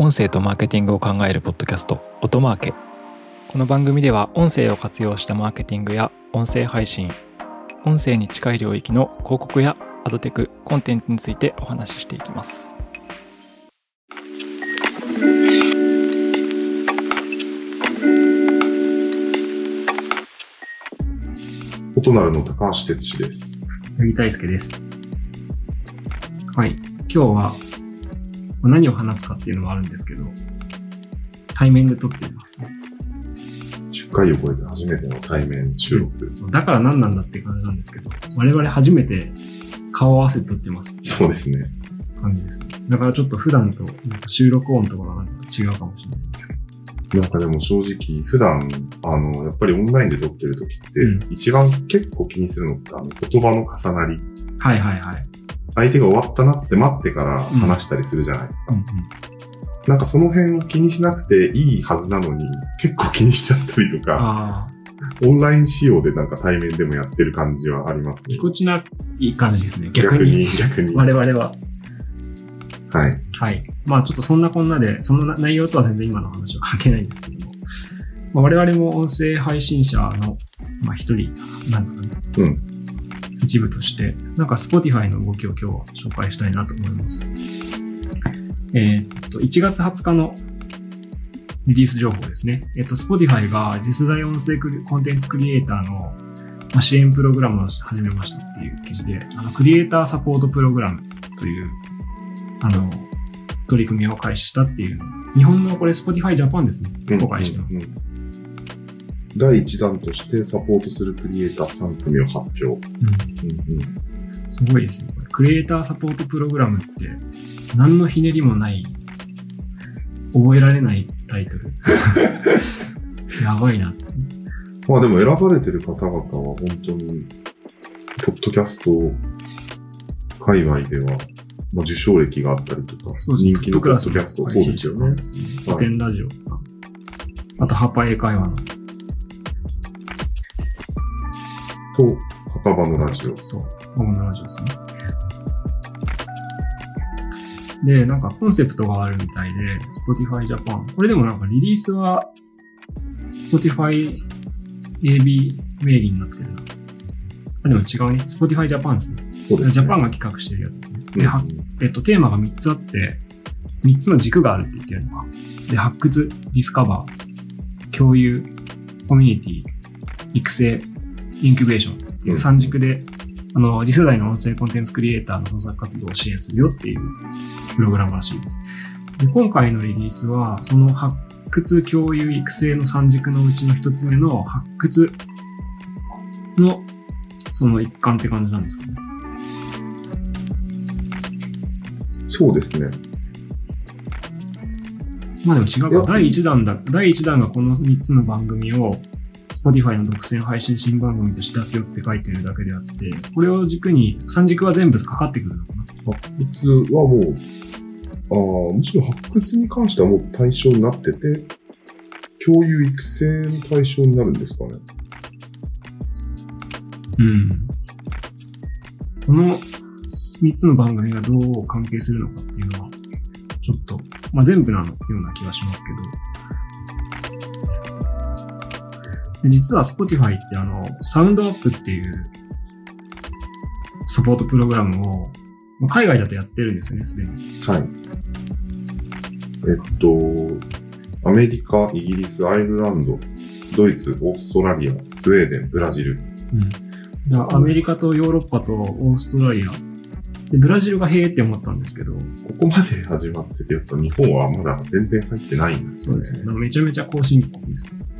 音声とマーケティングを考えるポッドキャスト音マーケこの番組では音声を活用したマーケティングや音声配信音声に近い領域の広告やアドテクコンテンツについてお話ししていきます音なるの高橋哲司です。八木大輔です。はい。今日はまあ何を話すかっていうのもあるんですけど、対面で撮っていますね。10回を超えて初めての対面収録です。だから何なんだって感じなんですけど、我々初めて顔合わせて撮ってますそうですね。感じですね。だからちょっと普段となんか収録音とかがなんか違うかもしれないんですけど。なんかでも正直、普段、あの、やっぱりオンラインで撮ってる時って、うん一番結構気にするのって、あの、言葉の重なり。はいはいはい。相手が終わったなって待ってから話したりするじゃないですか。うんうん。なんかその辺を気にしなくていいはずなのに、結構気にしちゃったりとか、オンライン仕様でなんか対面でもやってる感じはありますねぎ。こちないい感じですね。逆に。逆に。我々は。はい。はい。まあちょっとそんなこんなで、そのな内容とは全然今の話は関係ないんですけども、まあ、我々も音声配信者の、まあ一人なんですかね。うん。一部として、なんか Spotify の動きを今日は紹介したいなと思います。えーっと、1月20日のリリース情報ですね。えっと、Spotify が次世代音声コンテンツクリエイターの支援プログラムを始めましたっていう記事で、あのクリエイターサポートプログラムという、あの、取り組みを開始したっていう、日本のこれ Spotify Japan ですね。公開してます。うんうん第1弾としてサポートするクリエイター3組を発表。うんうんうんすごいですね。クリエイターサポートプログラムって、何のひねりもない、覚えられないタイトル。やばいな。まあでも選ばれてる方々は本当に、ポッドキャスト界隈では、まあ、受賞歴があったりとか、そうですね。人気のポッドキャスト、そうですよね。ラジオとか。あと、ハパ英会話の。70。そう。僕ラジオですね。で、なんかコンセプトがあるみたいで、Spotify Japan。これでもなんかリリースは Spotify AB 名義になってるな。あ、でも違うね。Spotify Japan ですね。すねジャパンが企画してるやつですね。で、はえっと、テーマが3つあって、3つの軸があるって言ってるのか。で、発掘、ディスカバー、共有、コミュニティ、育成、インキュベーション。う3軸で、あの、次世代の音声コンテンツクリエイターの創作活動を支援するよっていうプログラムらしいです。で今回のリリースは、その発掘、共有、育成の3軸のうちの1つ目の発掘のその一環って感じなんですかね。そうですね。まあでも違うか。第1弾だ。第1弾がこの3つの番組を Spotify の独占配信新番組として出すよって書いてるだけであって、これを軸に、3軸は全部かかってくるのかな。発掘はもう、ああ、むしろ発掘に関してはもう対象になってて、共有育成の対象になるんですかね。うん。この3つの番組がどう関係するのかっていうのは、ちょっと、まあ全部なのような気がしますけど。実は Spotify ってあの、サウンドアップっていうサポートプログラムを、まあ海外だとやってるんですよね、すでに。はい。えっと、アメリカ、イギリス、アイルランド、ドイツ、オーストラリア、スウェーデン、ブラジル。うん。だからアメリカとヨーロッパとオーストラリア。で、ブラジルがへえって思ったんですけど、ここまで始まってて、やっぱ日本はまだ全然入ってないんですね。そうですね。だからめちゃめちゃ後進国ですね。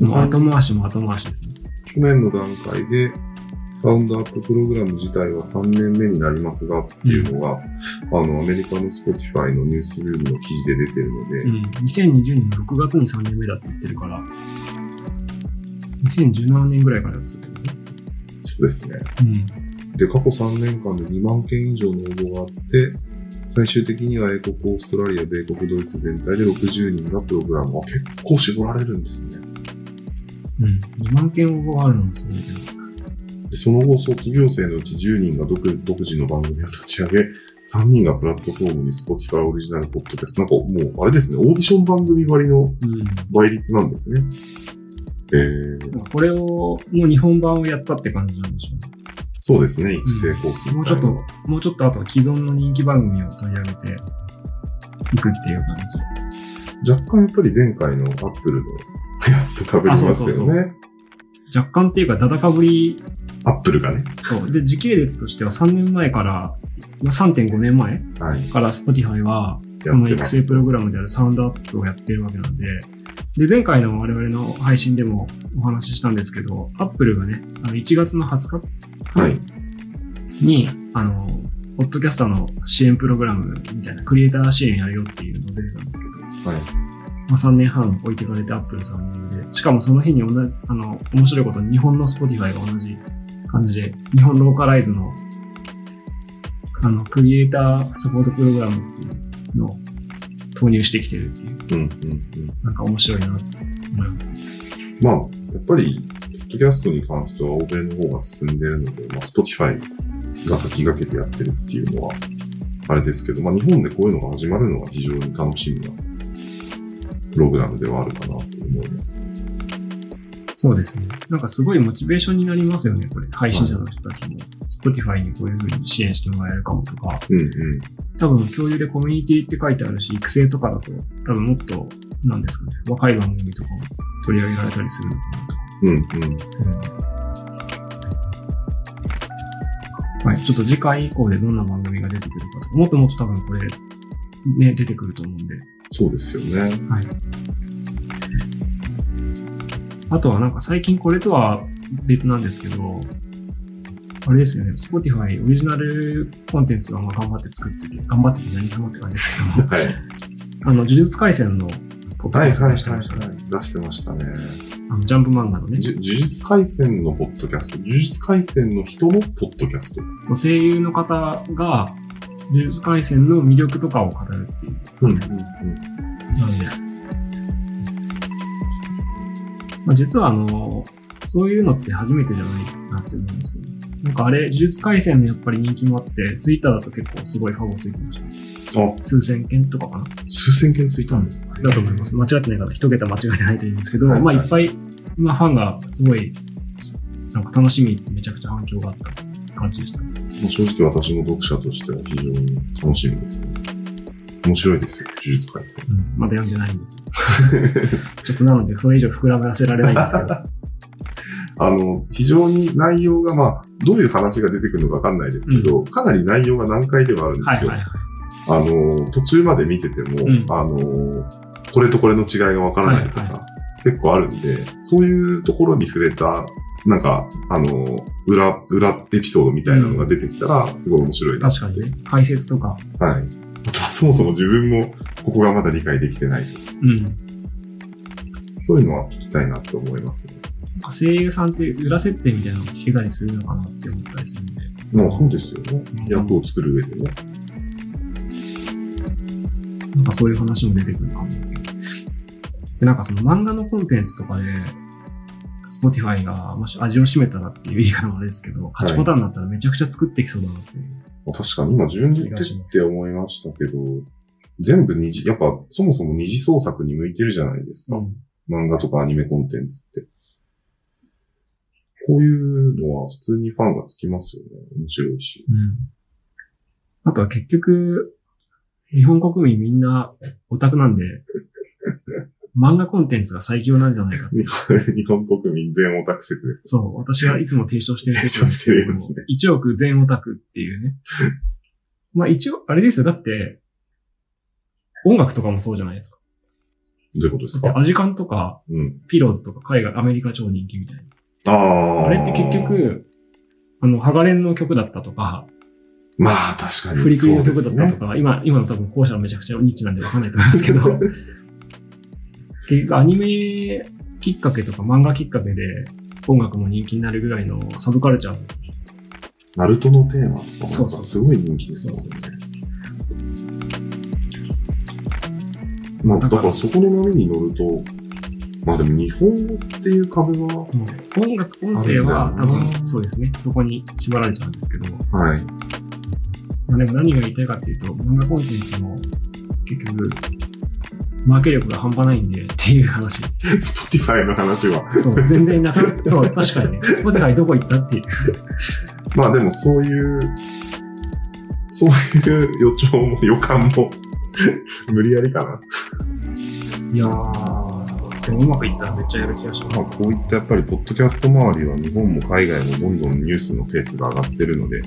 もう後回しも後回しですね。去年の段階で、サウンドアッププログラム自体は3年目になりますがっていうのが、あの、アメリカの Spotify のニュースルームの記事で出てるので、うん。2020年6月に3年目だって言ってるから、2017年ぐらいからやってたけどね。そうですね。うん。で、過去3年間で2万件以上の応募があって、最終的には英国、オーストラリア、米国、ドイツ全体で60人がプログラム。あ、結構絞られるんですね。うん。2万件応募があるのもすごいけど。でその後、卒業生のうち10人が独独自の番組を立ち上げ、3人がプラットフォームに Spotify オリジナルポッドキャスト。なんかもう、あれですね、オーディション番組割のうん。倍率なんですね。えー、これを、の日本版をやったって感じなんでしょうね。そうですね、育成コースみたいなもうちょっと、もうちょっとあと既存の人気番組を取り上げていくっていう感じ。若干やっぱり前回の Apple のやつと被りますよね。あそうそうそう若干っていうか、だだかぶり、Apple がね。そう。で、時系列としては3年前から、まあ、3.5年前はい。から Spotify は、この。育成プログラムであるサウンドアップをやってるわけなんで、で、前回の我々の配信でもお話ししたんですけど、Apple がね、あの1月の20日はい。に、あの、ポッドキャスターの支援プログラムみたいな、クリエイター支援やるよっていうのが出てたんですけど、はい。まあ、3年半置いてかれて Apple さんで、しかもその日に同じ、あの、面白いことに日本の Spotify が同じ感じで、日本ローカライズの、あの、クリエイターサポートプログラムっていうのを投入してきてるっていう、うんうんうん。なんか面白いなと思います。まあ、やっぱり、ポッドキャストに関しては欧米の方が進んでるので、まあ、Spotify が先駆けてやってるっていうのは、あれですけど、まあ、日本でこういうのが始まるのは非常に楽しみなプログラムではあるかなと思います。そうですね。なんかすごいモチベーションになりますよね、これ。配信者の人たちも。Spotify にこういう風に支援してもらえるかもとか。うんうん。多分共有でコミュニティって書いてあるし、育成とかだと、多分もっと、なんですかね、若い番組とかも取り上げられたりするのかうんうん。なとする。はい、ちょっと次回以降でどんな番組が出てくるかとか、もっともっと多分これ、ね、出てくると思うんで。そうですよね。はい。あとはなんか最近これとは別なんですけど、あれですよね、Spotify オリジナルコンテンツがまあ頑張って作ってて、頑張ってて何頑張って感じですけど、はい。あの、呪術廻戦のポッドキャストはいはい出してましたね。はい。出してましたね。あのジャンプ漫画のね、呪術廻戦のポッドキャスト、呪術廻戦の人のポッドキャスト。声優の方が呪術廻戦の魅力とかを語るっていう。うんうんなんで、まあ、実はあの、そういうのって初めてじゃないなって思うんですけど、なんかあれ、呪術廻戦のやっぱり人気もあって、ツイッターだと結構すごいファボついてました。あ、数千件とかかな数千件ついたんですか、だと思います。間違ってないから、一桁間違えてないといいんですけど、はいはいまあいっぱい、まあファンがすごい、なんか楽しみってめちゃくちゃ反響があった感じでしたね。まあ正直私も読者としては非常に楽しみですね。面白いですよ、呪術廻戦。うん、まだ読んでないんですよ。ちょっとなので、それ以上膨らませられないんですけど。あの、非常に内容が、まあ、どういう話が出てくるのかわかんないですけど、かなり内容が難解ではあるんですよ。はいはいはい。あの、途中まで見てても、うんあの、これとこれの違いがわからないとか、はいは結構あるんで、そういうところに触れた、なんか、あの、裏、裏エピソードみたいなのが出てきたら、すごい面白いな。確かにね。解説とか。はい。あとはそもそも自分もここがまだ理解できてない。うん。そういうのは聞きたいなと思いますね。声優さんって裏設定みたいなのを聞けたりするのかなって思ったりするんで。まあそうですよね。うん役を作る上でね。なんかそういう話も出てくる感じですよ。で、なんかその漫画のコンテンツとかで、Spotify がもし味を占めたらっていう言い方もあれですけど、勝ちパターンになったらめちゃくちゃ作ってきそうだなってい確かに今順次って思いましたけど、全部二次、やっぱそもそも二次創作に向いてるじゃないですか。うん漫画とかアニメコンテンツって。こういうのは普通にファンがつきますよね。面白いし。うん。あとは結局、日本国民みんなオタクなんで、漫画コンテンツが最強なんじゃないか。日本日本国民全オタク説です。そう、私がいつも提唱してる説なんですけど提唱してるやつね1億全オタクっていうね。まあ一応、あれですよ。だって、音楽とかもそうじゃないですか。どういうことですか？だってアジカンとか、うん。ピローズとか海外、アメリカ超人気みたいな。ああ。あれって結、局、あの、ハガレンの曲だったとか、まあ確かに。フリクリの曲だったとか。か、今、今の多分後者はめちゃくちゃニッチなんでわかんないと思いますけど、結局アニメきっかけとか漫画きっかけで音楽も人気になるぐらいのサブカルチャーですね。ナルトのテーマとかすごい人気ですもんねそうそう。まあ、だからそこの波に乗ると、まあでも日本語っていう壁は、そう。音楽、音声は多分そうですね。そこに縛られちゃうんですけど、はい。まあ、でも何が言いたいかっていうと、漫画コンテンツも結局、マーケ力が半端ないんでっていう話。Spotify の話は。そう、全然なかなか、そう、確かにね、Spotify どこ行ったっていう。まあでもそういう、そういう予兆も予感も無理やりかな。いやー、でもうまくいったらめっちゃやる気がしますまあ、。こういったやっぱり、ポッドキャスト周りは日本も海外もどんどんニュースのペースが上がってるので、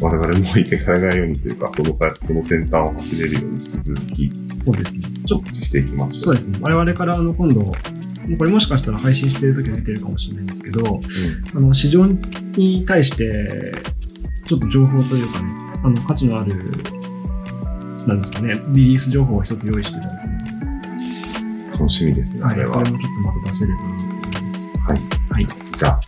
我々も置いてかれないようにというか、そのさその先端を走れるように引き続きそうですね。ちょっと、していきましょう。そうですね。我々からあの今度、これもしかしたら配信してる時は出てるかもしれないんですけど、あの市場に対して、ちょっと情報というかね、あの価値のある、なんですかね、リリース情報を一つ用意してるんですね。楽しみですね、はい、これは。それもちょっとまた出せればなと思います。はい。はい。じゃあ、